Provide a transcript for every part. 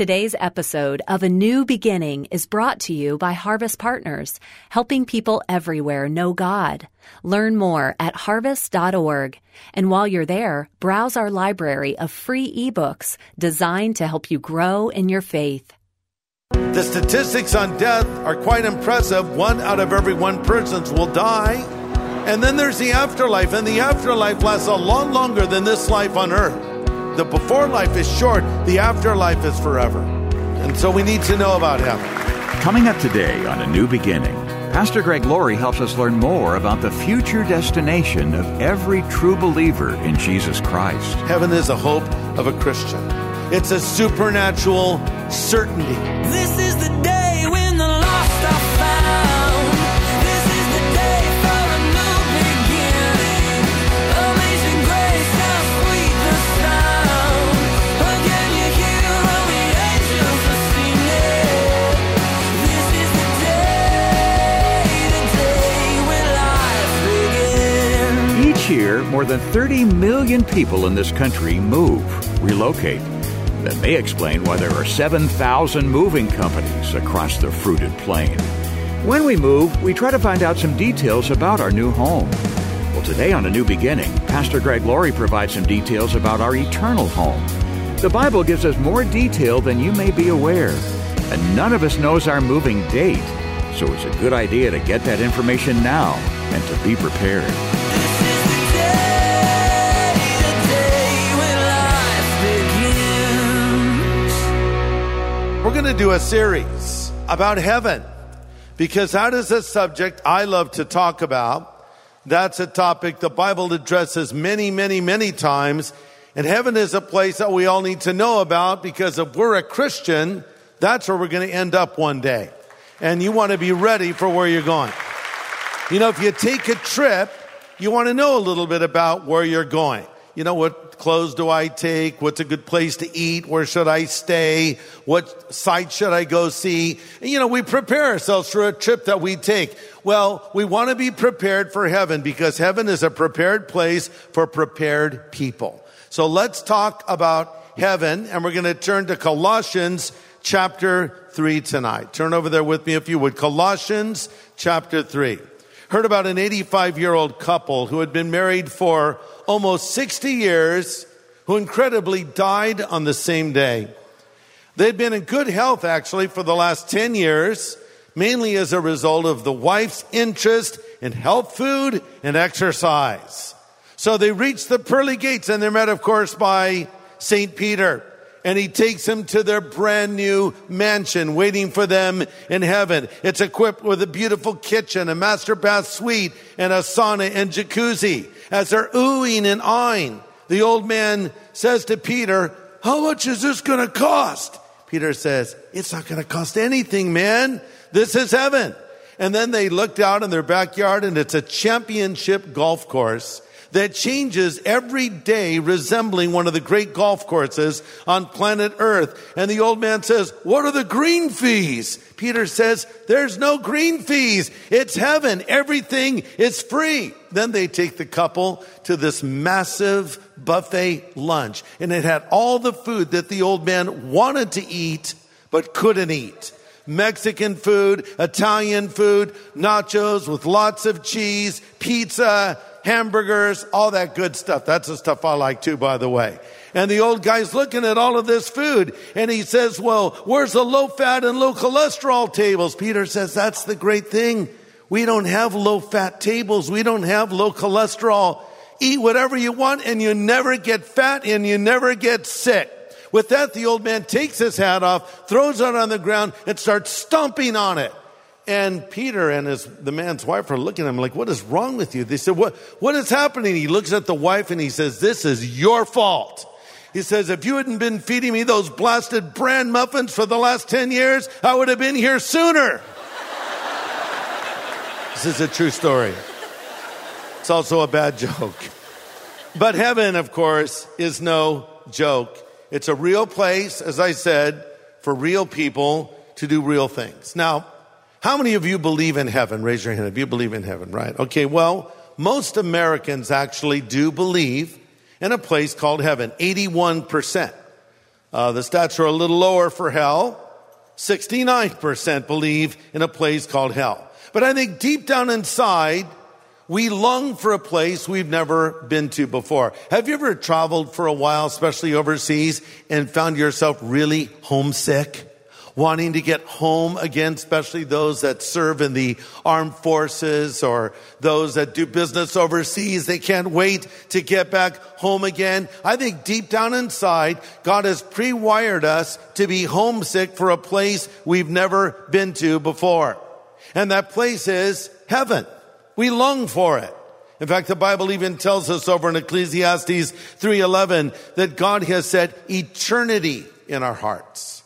Today's episode of A New Beginning is brought to you by Harvest Partners, helping people everywhere know God. Learn more at harvest.org. And while you're there, browse our library of free ebooks designed to help you grow in your faith. The statistics on death are quite impressive. One out of every one persons will die. And then there's the afterlife, and the afterlife lasts a lot longer than this life on earth. The before life is short, the afterlife is forever. And so we need to know about heaven. Coming up today on A New Beginning, Pastor Greg Laurie helps us learn more about the future destination of every true believer in Jesus Christ. Heaven is a hope of a Christian, it's a supernatural certainty. This is the more than 30 million people in this country move, relocate. That may explain why there are 7,000 moving companies across the fruited plain. When we move, we try to find out some details about our new home. Well, today on A New Beginning, Pastor Greg Laurie provides some details about our eternal home. The Bible gives us more detail than you may be aware, and none of us knows our moving date, so it's a good idea to get that information now and to be prepared. We're going to do a series about heaven because that is a subject I love to talk about. That's a topic the Bible addresses many, many, many times. And heaven is a place that we all need to know about because if we're a Christian, that's where we're going to end up one day. And you want to be ready for where you're going. You know, if you take a trip, you want to know a little bit about where you're going. You know, what clothes do I take? What's a good place to eat? Where should I stay? What site should I go see? And, you know, we prepare ourselves for a trip that we take. Well, we want to be prepared for heaven because heaven is a prepared place for prepared people. So let's talk about heaven and we're going to turn to Colossians chapter 3 tonight. Turn over there with me if you would. Colossians chapter 3 heard about an 85 year old couple who had been married for almost 60 years, who incredibly died on the same day. They'd been in good health actually for the last 10 years, mainly as a result of the wife's interest in health food and exercise. So they reached the pearly gates and they're met, of course, by St. Peter and he takes them to their brand new mansion waiting for them in heaven. It's equipped with a beautiful kitchen, a master bath suite, and a sauna and jacuzzi. As they're oohing and eyeing, the old man says to Peter, how much is this going to cost? Peter says, it's not going to cost anything, man. This is heaven. And then they looked out in their backyard and it's a championship golf course that changes every day resembling one of the great golf courses on planet earth. And the old man says, what are the green fees? Peter says, there's no green fees. It's heaven. Everything is free. Then they take the couple to this massive buffet lunch and it had all the food that the old man wanted to eat but couldn't eat. Mexican food, Italian food, nachos with lots of cheese, pizza, hamburgers, all that good stuff. That's the stuff I like too, by the way. And the old guy's looking at all of this food and he says, well, where's the low fat and low cholesterol tables? Peter says, that's the great thing. We don't have low fat tables. We don't have low cholesterol. Eat whatever you want and you never get fat and you never get sick. With that, the old man takes his hat off, throws it on the ground and starts stomping on it. And Peter and his, the man's wife are looking at him like, what is wrong with you? They said, what, what is happening? He looks at the wife and he says, this is your fault. He says, if you hadn't been feeding me those blasted bran muffins for the last 10 years, I would have been here sooner. this is a true story. It's also a bad joke. But heaven, of course, is no joke. It's a real place, as I said, for real people to do real things. Now, how many of you believe in heaven? Raise your hand if you believe in heaven, right? Okay, well, most Americans actually do believe in a place called heaven. 81%. Uh, the stats are a little lower for hell. 69% believe in a place called hell. But I think deep down inside, we long for a place we've never been to before. Have you ever traveled for a while, especially overseas, and found yourself really homesick? Wanting to get home again, especially those that serve in the armed forces or those that do business overseas. They can't wait to get back home again. I think deep down inside, God has pre-wired us to be homesick for a place we've never been to before. And that place is heaven. We long for it. In fact, the Bible even tells us over in Ecclesiastes 3:11 that God has set eternity in our hearts.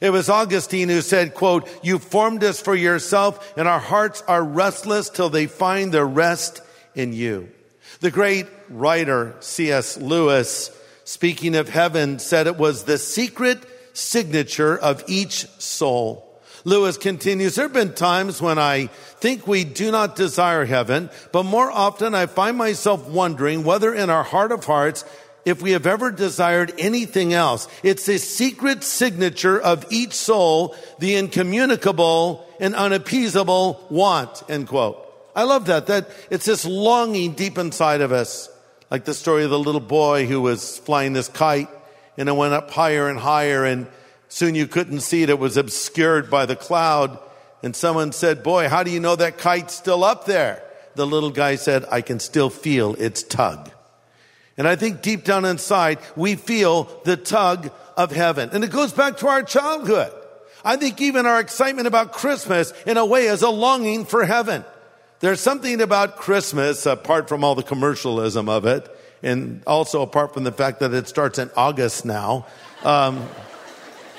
It was Augustine who said, quote, "You formed us for yourself and our hearts are restless till they find their rest in you." The great writer C.S. Lewis, speaking of heaven, said it was the secret signature of each soul. Lewis continues, there have been times when I think we do not desire heaven, but more often I find myself wondering whether in our heart of hearts, if we have ever desired anything else. It's a secret signature of each soul, the incommunicable and unappeasable want, end quote. I love that, that it's this longing deep inside of us. Like the story of the little boy who was flying this kite and it went up higher and higher and Soon you couldn't see it. It was obscured by the cloud. And someone said, boy, how do you know that kite's still up there? The little guy said, I can still feel its tug. And I think deep down inside, we feel the tug of heaven. And it goes back to our childhood. I think even our excitement about Christmas in a way is a longing for heaven. There's something about Christmas, apart from all the commercialism of it, and also apart from the fact that it starts in August now. Um,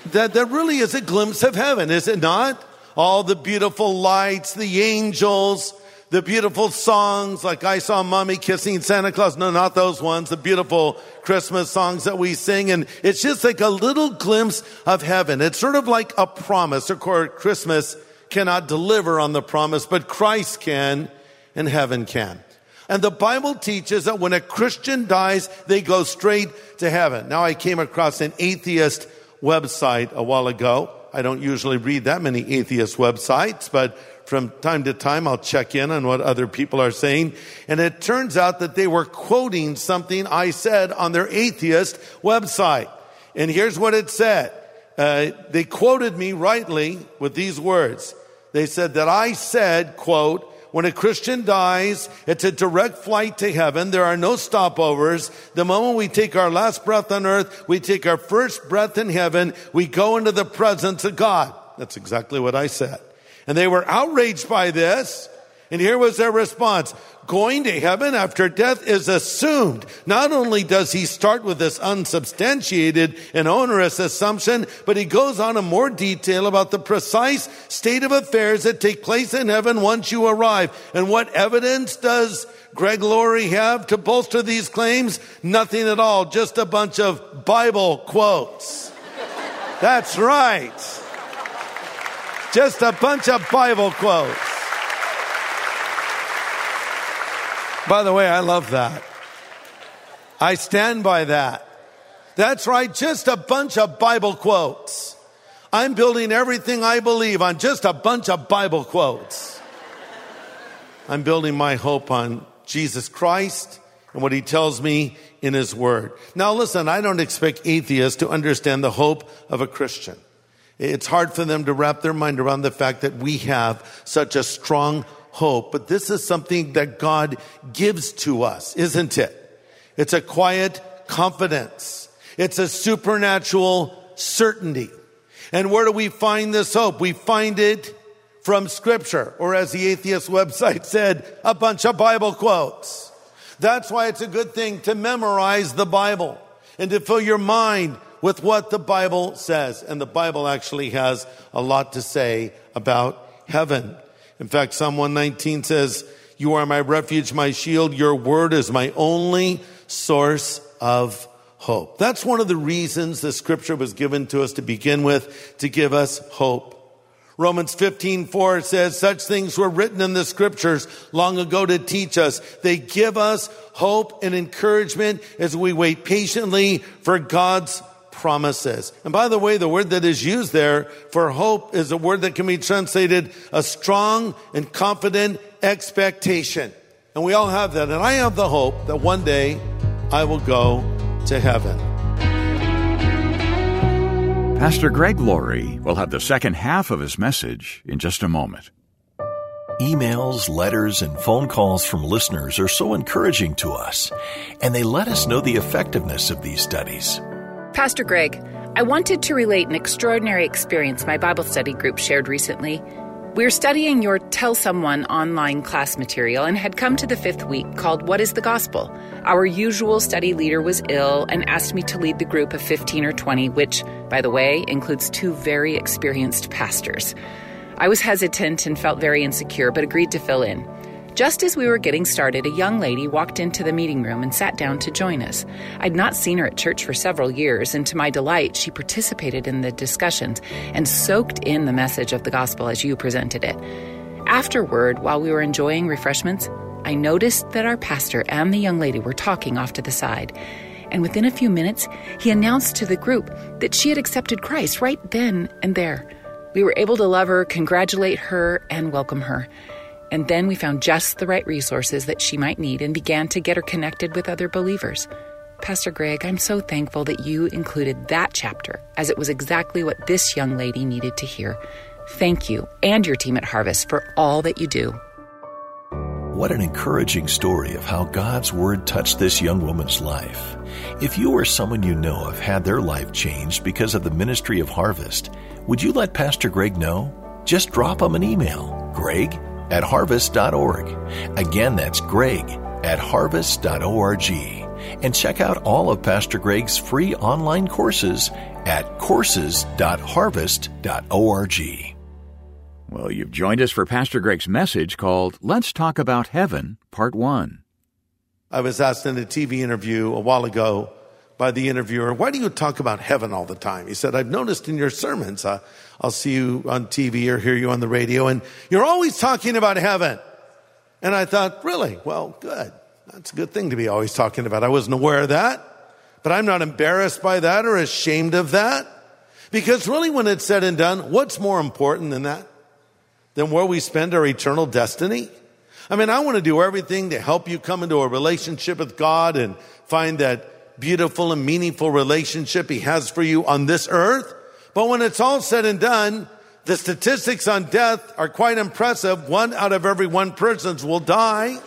that there really is a glimpse of heaven, is it not? All the beautiful lights, the angels, the beautiful songs, like I saw mommy kissing Santa Claus. No, not those ones. The beautiful Christmas songs that we sing. And it's just like a little glimpse of heaven. It's sort of like a promise. Of course, Christmas cannot deliver on the promise, but Christ can and heaven can. And the Bible teaches that when a Christian dies, they go straight to heaven. Now I came across an atheist website a while ago. I don't usually read that many atheist websites, but from time to time I'll check in on what other people are saying. And it turns out that they were quoting something I said on their atheist website. And here's what it said. Uh, they quoted me rightly with these words. They said that I said, quote, when a Christian dies, it's a direct flight to heaven. There are no stopovers. The moment we take our last breath on earth, we take our first breath in heaven. We go into the presence of God. That's exactly what I said. And they were outraged by this. And here was their response. Going to heaven after death is assumed. Not only does he start with this unsubstantiated and onerous assumption, but he goes on in more detail about the precise state of affairs that take place in heaven once you arrive. And what evidence does Greg Laurie have to bolster these claims? Nothing at all. Just a bunch of Bible quotes. That's right. Just a bunch of Bible quotes. By the way, I love that. I stand by that. That's right, just a bunch of Bible quotes. I'm building everything I believe on just a bunch of Bible quotes. I'm building my hope on Jesus Christ and what he tells me in his word. Now listen, I don't expect atheists to understand the hope of a Christian. It's hard for them to wrap their mind around the fact that we have such a strong hope, but this is something that God gives to us, isn't it? It's a quiet confidence. It's a supernatural certainty. And where do we find this hope? We find it from scripture, or as the atheist website said, a bunch of Bible quotes. That's why it's a good thing to memorize the Bible and to fill your mind with what the Bible says. And the Bible actually has a lot to say about heaven. In fact, Psalm 119 says, You are my refuge, my shield. Your word is my only source of hope. That's one of the reasons the scripture was given to us to begin with, to give us hope. Romans 15, 4 says, such things were written in the scriptures long ago to teach us. They give us hope and encouragement as we wait patiently for God's promises. And by the way, the word that is used there for hope is a word that can be translated a strong and confident expectation. And we all have that. And I have the hope that one day I will go to heaven. Pastor Greg Laurie will have the second half of his message in just a moment. Emails, letters, and phone calls from listeners are so encouraging to us, and they let us know the effectiveness of these studies. Pastor Greg, I wanted to relate an extraordinary experience my Bible study group shared recently. We're studying your Tell Someone online class material and had come to the fifth week called What is the Gospel? Our usual study leader was ill and asked me to lead the group of 15 or 20, which, by the way, includes two very experienced pastors. I was hesitant and felt very insecure, but agreed to fill in. Just as we were getting started, a young lady walked into the meeting room and sat down to join us. I'd not seen her at church for several years, and to my delight, she participated in the discussions and soaked in the message of the gospel as you presented it. Afterward, while we were enjoying refreshments, I noticed that our pastor and the young lady were talking off to the side. And within a few minutes, he announced to the group that she had accepted Christ right then and there. We were able to love her, congratulate her, and welcome her. And then we found just the right resources that she might need and began to get her connected with other believers. Pastor Greg, I'm so thankful that you included that chapter, as it was exactly what this young lady needed to hear. Thank you and your team at Harvest for all that you do. What an encouraging story of how God's Word touched this young woman's life. If you or someone you know have had their life changed because of the ministry of Harvest, would you let Pastor Greg know? Just drop him an email, greg at harvest.org. Again, that's greg at harvest.org. And check out all of Pastor Greg's free online courses at courses.harvest.org. Well, you've joined us for Pastor Greg's message called Let's Talk About Heaven, Part 1. I was asked in a TV interview a while ago by the interviewer, why do you talk about heaven all the time? He said, I've noticed in your sermons, uh, I'll see you on TV or hear you on the radio, and you're always talking about heaven. And I thought, really? Well, good. That's a good thing to be always talking about. I wasn't aware of that, but I'm not embarrassed by that or ashamed of that. Because really, when it's said and done, what's more important than that? Than where we spend our eternal destiny? I mean, I want to do everything to help you come into a relationship with God and find that beautiful and meaningful relationship he has for you on this earth. But when it's all said and done, the statistics on death are quite impressive. One out of every one persons will die.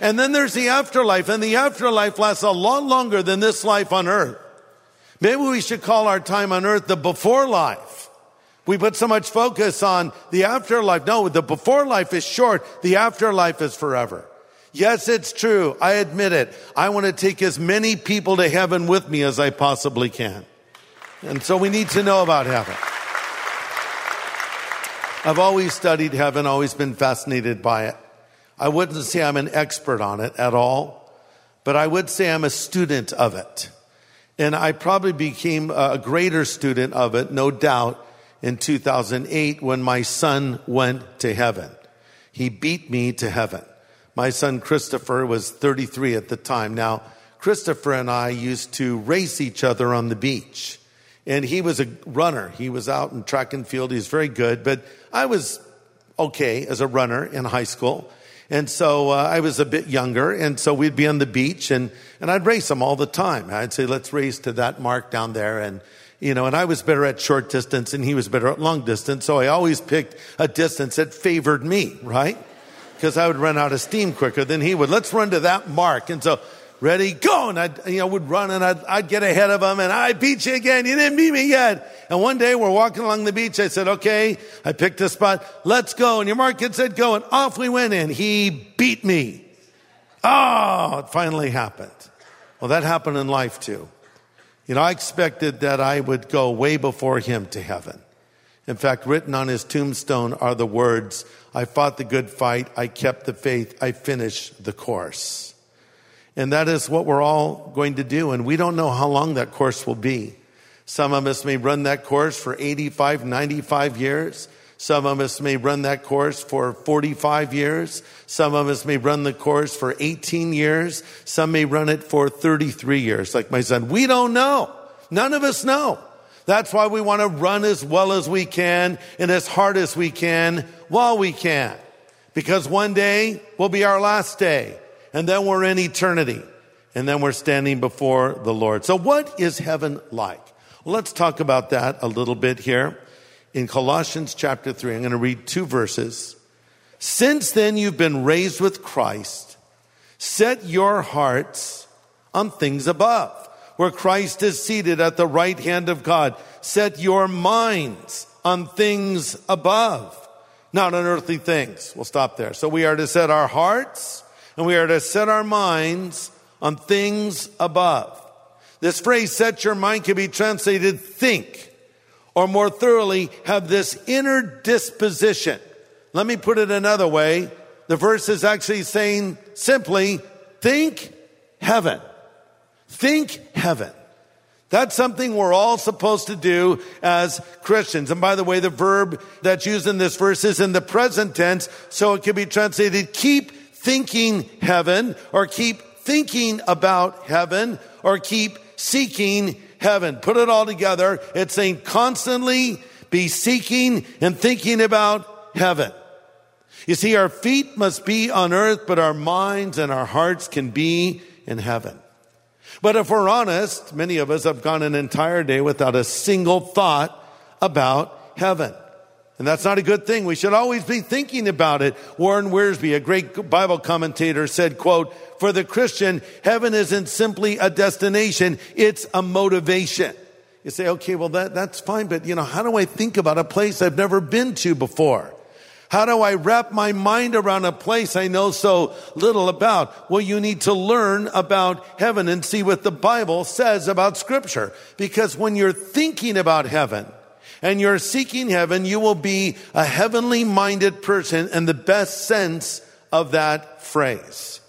And then there's the afterlife, and the afterlife lasts a lot longer than this life on earth. Maybe we should call our time on earth the before life. We put so much focus on the afterlife. No, the before life is short. The afterlife is forever. Yes, it's true. I admit it. I want to take as many people to heaven with me as I possibly can. And so we need to know about heaven. I've always studied heaven, always been fascinated by it. I wouldn't say I'm an expert on it at all, but I would say I'm a student of it. And I probably became a greater student of it, no doubt, in 2008 when my son went to heaven. He beat me to heaven. My son Christopher was 33 at the time. Now, Christopher and I used to race each other on the beach. And he was a runner. He was out in track and field. He was very good, but I was okay as a runner in high school. And so uh, I was a bit younger, and so we'd be on the beach, and, and I'd race him all the time. I'd say, let's race to that mark down there. And, you know, and I was better at short distance, and he was better at long distance, so I always picked a distance that favored me, right? because I would run out of steam quicker than he would. Let's run to that mark. And so, ready, go. And I, you know, would run and I'd, I'd get ahead of him and I beat you again. You didn't beat me yet. And one day we're walking along the beach. I said, okay, I picked a spot. Let's go. And your mark kid said, go. And off we went and he beat me. Oh, it finally happened. Well, that happened in life too. You know, I expected that I would go way before him to heaven. In fact, written on his tombstone are the words, I fought the good fight, I kept the faith, I finished the course. And that is what we're all going to do. And we don't know how long that course will be. Some of us may run that course for 85, 95 years. Some of us may run that course for 45 years. Some of us may run the course for 18 years. Some may run it for 33 years, like my son. We don't know. None of us know. That's why we want to run as well as we can and as hard as we can while we can. Because one day will be our last day and then we're in eternity and then we're standing before the Lord. So what is heaven like? Well, let's talk about that a little bit here in Colossians chapter three. I'm going to read two verses. Since then you've been raised with Christ, set your hearts on things above, where Christ is seated at the right hand of God. Set your minds on things above, not on earthly things. We'll stop there. So we are to set our hearts and we are to set our minds on things above. This phrase, set your mind, can be translated think, or more thoroughly, have this inner disposition. Let me put it another way. The verse is actually saying simply, think heaven. Think heaven. That's something we're all supposed to do as Christians. And by the way, the verb that's used in this verse is in the present tense, so it can be translated keep thinking heaven or keep thinking about heaven or keep seeking heaven. Put it all together. It's saying constantly be seeking and thinking about heaven. You see, our feet must be on earth, but our minds and our hearts can be in heaven. But if we're honest, many of us have gone an entire day without a single thought about heaven. And that's not a good thing. We should always be thinking about it. Warren Wiersbe, a great Bible commentator said, quote, for the Christian, heaven isn't simply a destination, it's a motivation. You say, okay, well that, that's fine, but you know, how do I think about a place I've never been to before? How do I wrap my mind around a place I know so little about? Well, you need to learn about heaven and see what the Bible says about scripture. Because when you're thinking about heaven and you're seeking heaven, you will be a heavenly minded person in the best sense of that phrase.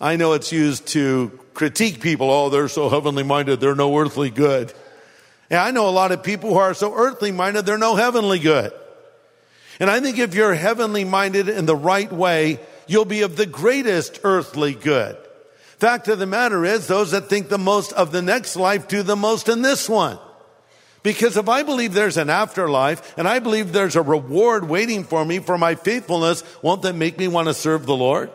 I know it's used to critique people. Oh, they're so heavenly minded. They're no earthly good. And I know a lot of people who are so earthly minded. They're no heavenly good. And I think if you're heavenly minded in the right way, you'll be of the greatest earthly good. Fact of the matter is, those that think the most of the next life do the most in this one. Because if I believe there's an afterlife and I believe there's a reward waiting for me for my faithfulness, won't that make me want to serve the Lord?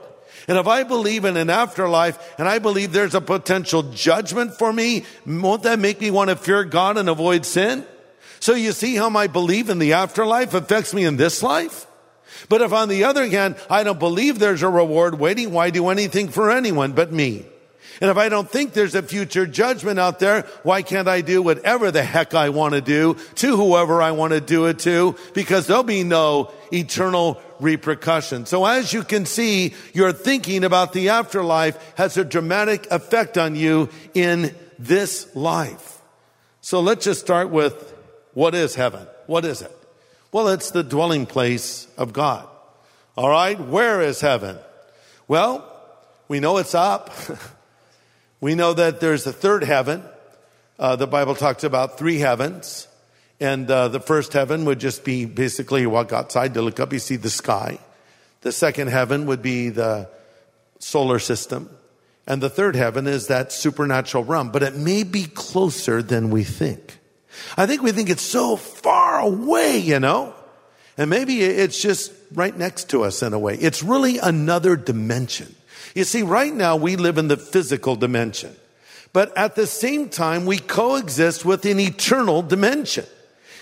And if I believe in an afterlife and I believe there's a potential judgment for me, won't that make me want to fear God and avoid sin? So you see how my belief in the afterlife affects me in this life? But if on the other hand, I don't believe there's a reward waiting, why do anything for anyone but me? And if I don't think there's a future judgment out there, why can't I do whatever the heck I want to do to whoever I want to do it to? Because there'll be no eternal repercussion. So as you can see, your thinking about the afterlife has a dramatic effect on you in this life. So let's just start with what is heaven? What is it? Well, it's the dwelling place of God. All right. Where is heaven? Well, we know it's up. we know that there's a third heaven. Uh, the Bible talks about three heavens. And uh, the first heaven would just be basically you walk outside to look up, you see the sky. The second heaven would be the solar system. And the third heaven is that supernatural realm, but it may be closer than we think. I think we think it's so far away, you know? And maybe it's just right next to us in a way. It's really another dimension. You see, right now we live in the physical dimension, but at the same time we coexist with an eternal dimension.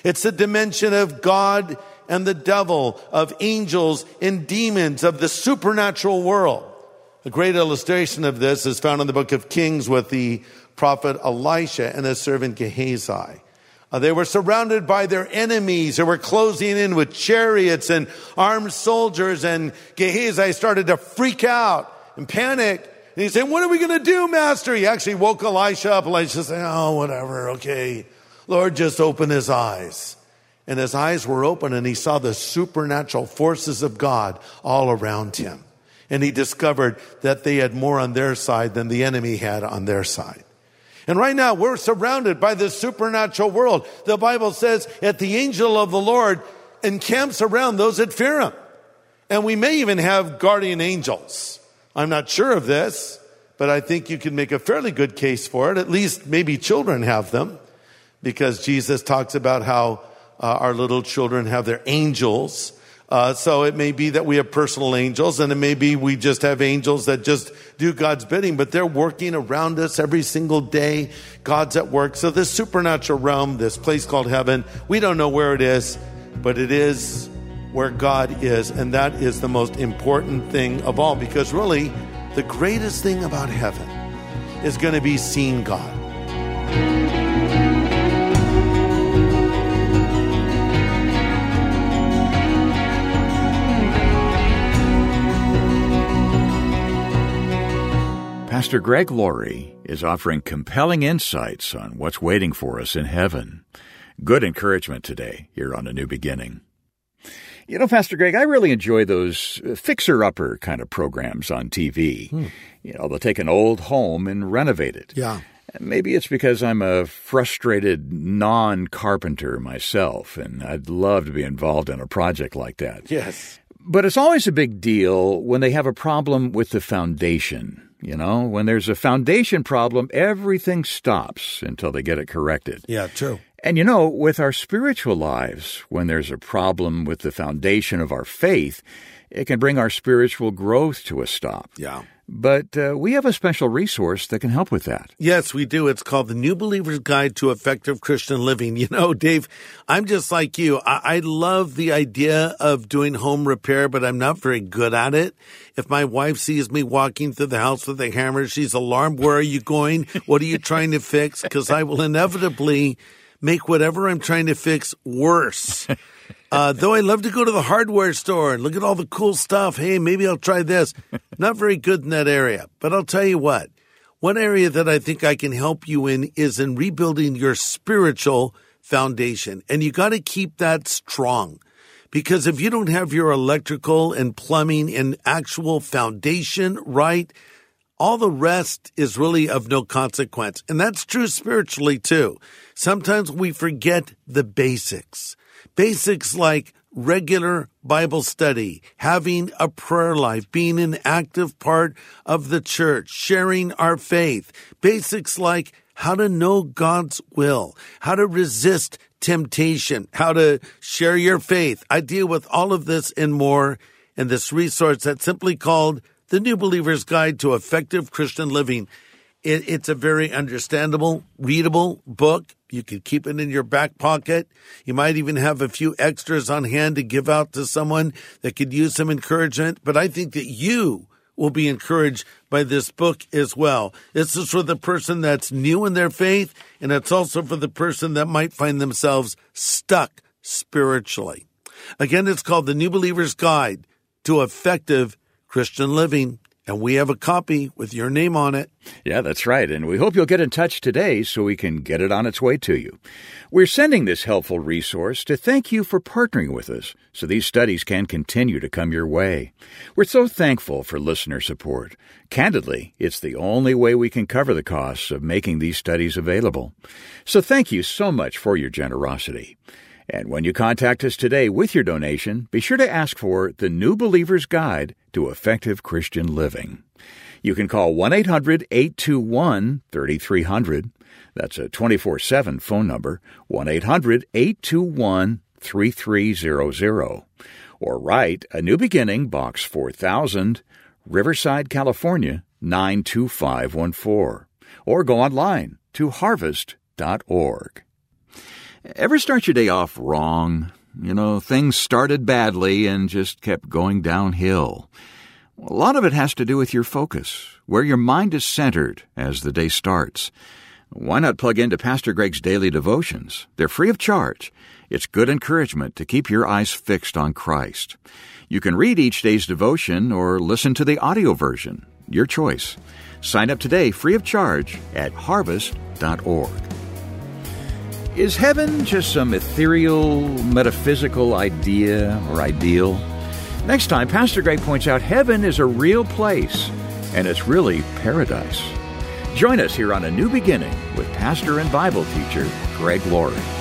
It's the dimension of God and the devil, of angels and demons, of the supernatural world. A great illustration of this is found in the book of Kings with the prophet Elisha and his servant Gehazi. Uh, they were surrounded by their enemies who were closing in with chariots and armed soldiers. And Gehazi started to freak out and panic. And he said, what are we going to do, master? He actually woke Elisha up. Elisha said, oh, whatever. Okay. Lord, just open his eyes. And his eyes were open and he saw the supernatural forces of God all around him. And he discovered that they had more on their side than the enemy had on their side. And right now we're surrounded by this supernatural world. The Bible says that the angel of the Lord encamps around those that fear him. And we may even have guardian angels. I'm not sure of this, but I think you can make a fairly good case for it. At least maybe children have them. because Jesus talks about how uh, our little children have their angels. Uh, so it may be that we have personal angels and it may be we just have angels that just do God's bidding, but they're working around us every single day. God's at work. So this supernatural realm, this place called heaven, we don't know where it is, but it is where God is. And that is the most important thing of all because really the greatest thing about heaven is going to be seeing God. Pastor Greg Laurie is offering compelling insights on what's waiting for us in heaven. Good encouragement today here on A New Beginning. You know, Pastor Greg, I really enjoy those fixer upper kind of programs on TV. Hmm. You know, they'll take an old home and renovate it. Yeah. Maybe it's because I'm a frustrated non carpenter myself, and I'd love to be involved in a project like that. Yes. But it's always a big deal when they have a problem with the foundation. You know, when there's a foundation problem, everything stops until they get it corrected. Yeah, true. And you know, with our spiritual lives, when there's a problem with the foundation of our faith, it can bring our spiritual growth to a stop. Yeah. But uh, we have a special resource that can help with that. Yes, we do. It's called the New Believer's Guide to Effective Christian Living. You know, Dave, I'm just like you. I, I love the idea of doing home repair, but I'm not very good at it. If my wife sees me walking through the house with a hammer, she's alarmed. Where are you going? What are you trying to fix? Because I will inevitably make whatever I'm trying to fix worse. Uh, though I love to go to the hardware store and look at all the cool stuff. Hey, maybe I'll try this. Not very good in that area. But I'll tell you what, one area that I think I can help you in is in rebuilding your spiritual foundation. And you got to keep that strong. Because if you don't have your electrical and plumbing and actual foundation right, all the rest is really of no consequence. And that's true spiritually too. Sometimes we forget the basics. Basics like regular Bible study, having a prayer life, being an active part of the church, sharing our faith. Basics like how to know God's will, how to resist temptation, how to share your faith. I deal with all of this and more in this resource that's simply called The New Believer's Guide to Effective Christian Living. It, it's a very understandable, readable book. You can keep it in your back pocket. You might even have a few extras on hand to give out to someone that could use some encouragement. But I think that you will be encouraged by this book as well. This is for the person that's new in their faith, and it's also for the person that might find themselves stuck spiritually. Again, it's called The New Believer's Guide to Effective Christian Living. And we have a copy with your name on it. Yeah, that's right. And we hope you'll get in touch today so we can get it on its way to you. We're sending this helpful resource to thank you for partnering with us so these studies can continue to come your way. We're so thankful for listener support. Candidly, it's the only way we can cover the costs of making these studies available. So thank you so much for your generosity. And when you contact us today with your donation, be sure to ask for the New Believer's Guide to Effective Christian Living. You can call 1 800 821 3300. That's a 24 7 phone number, 1 800 821 3300. Or write A New Beginning, Box 4000, Riverside, California 92514. Or go online to harvest.org. Ever start your day off wrong? You know, things started badly and just kept going downhill. A lot of it has to do with your focus, where your mind is centered as the day starts. Why not plug into Pastor Greg's daily devotions? They're free of charge. It's good encouragement to keep your eyes fixed on Christ. You can read each day's devotion or listen to the audio version. Your choice. Sign up today free of charge at harvest.org. Is heaven just some ethereal, metaphysical idea or ideal? Next time, Pastor Greg points out heaven is a real place, and it's really paradise. Join us here on A New Beginning with pastor and Bible teacher Greg Laurie.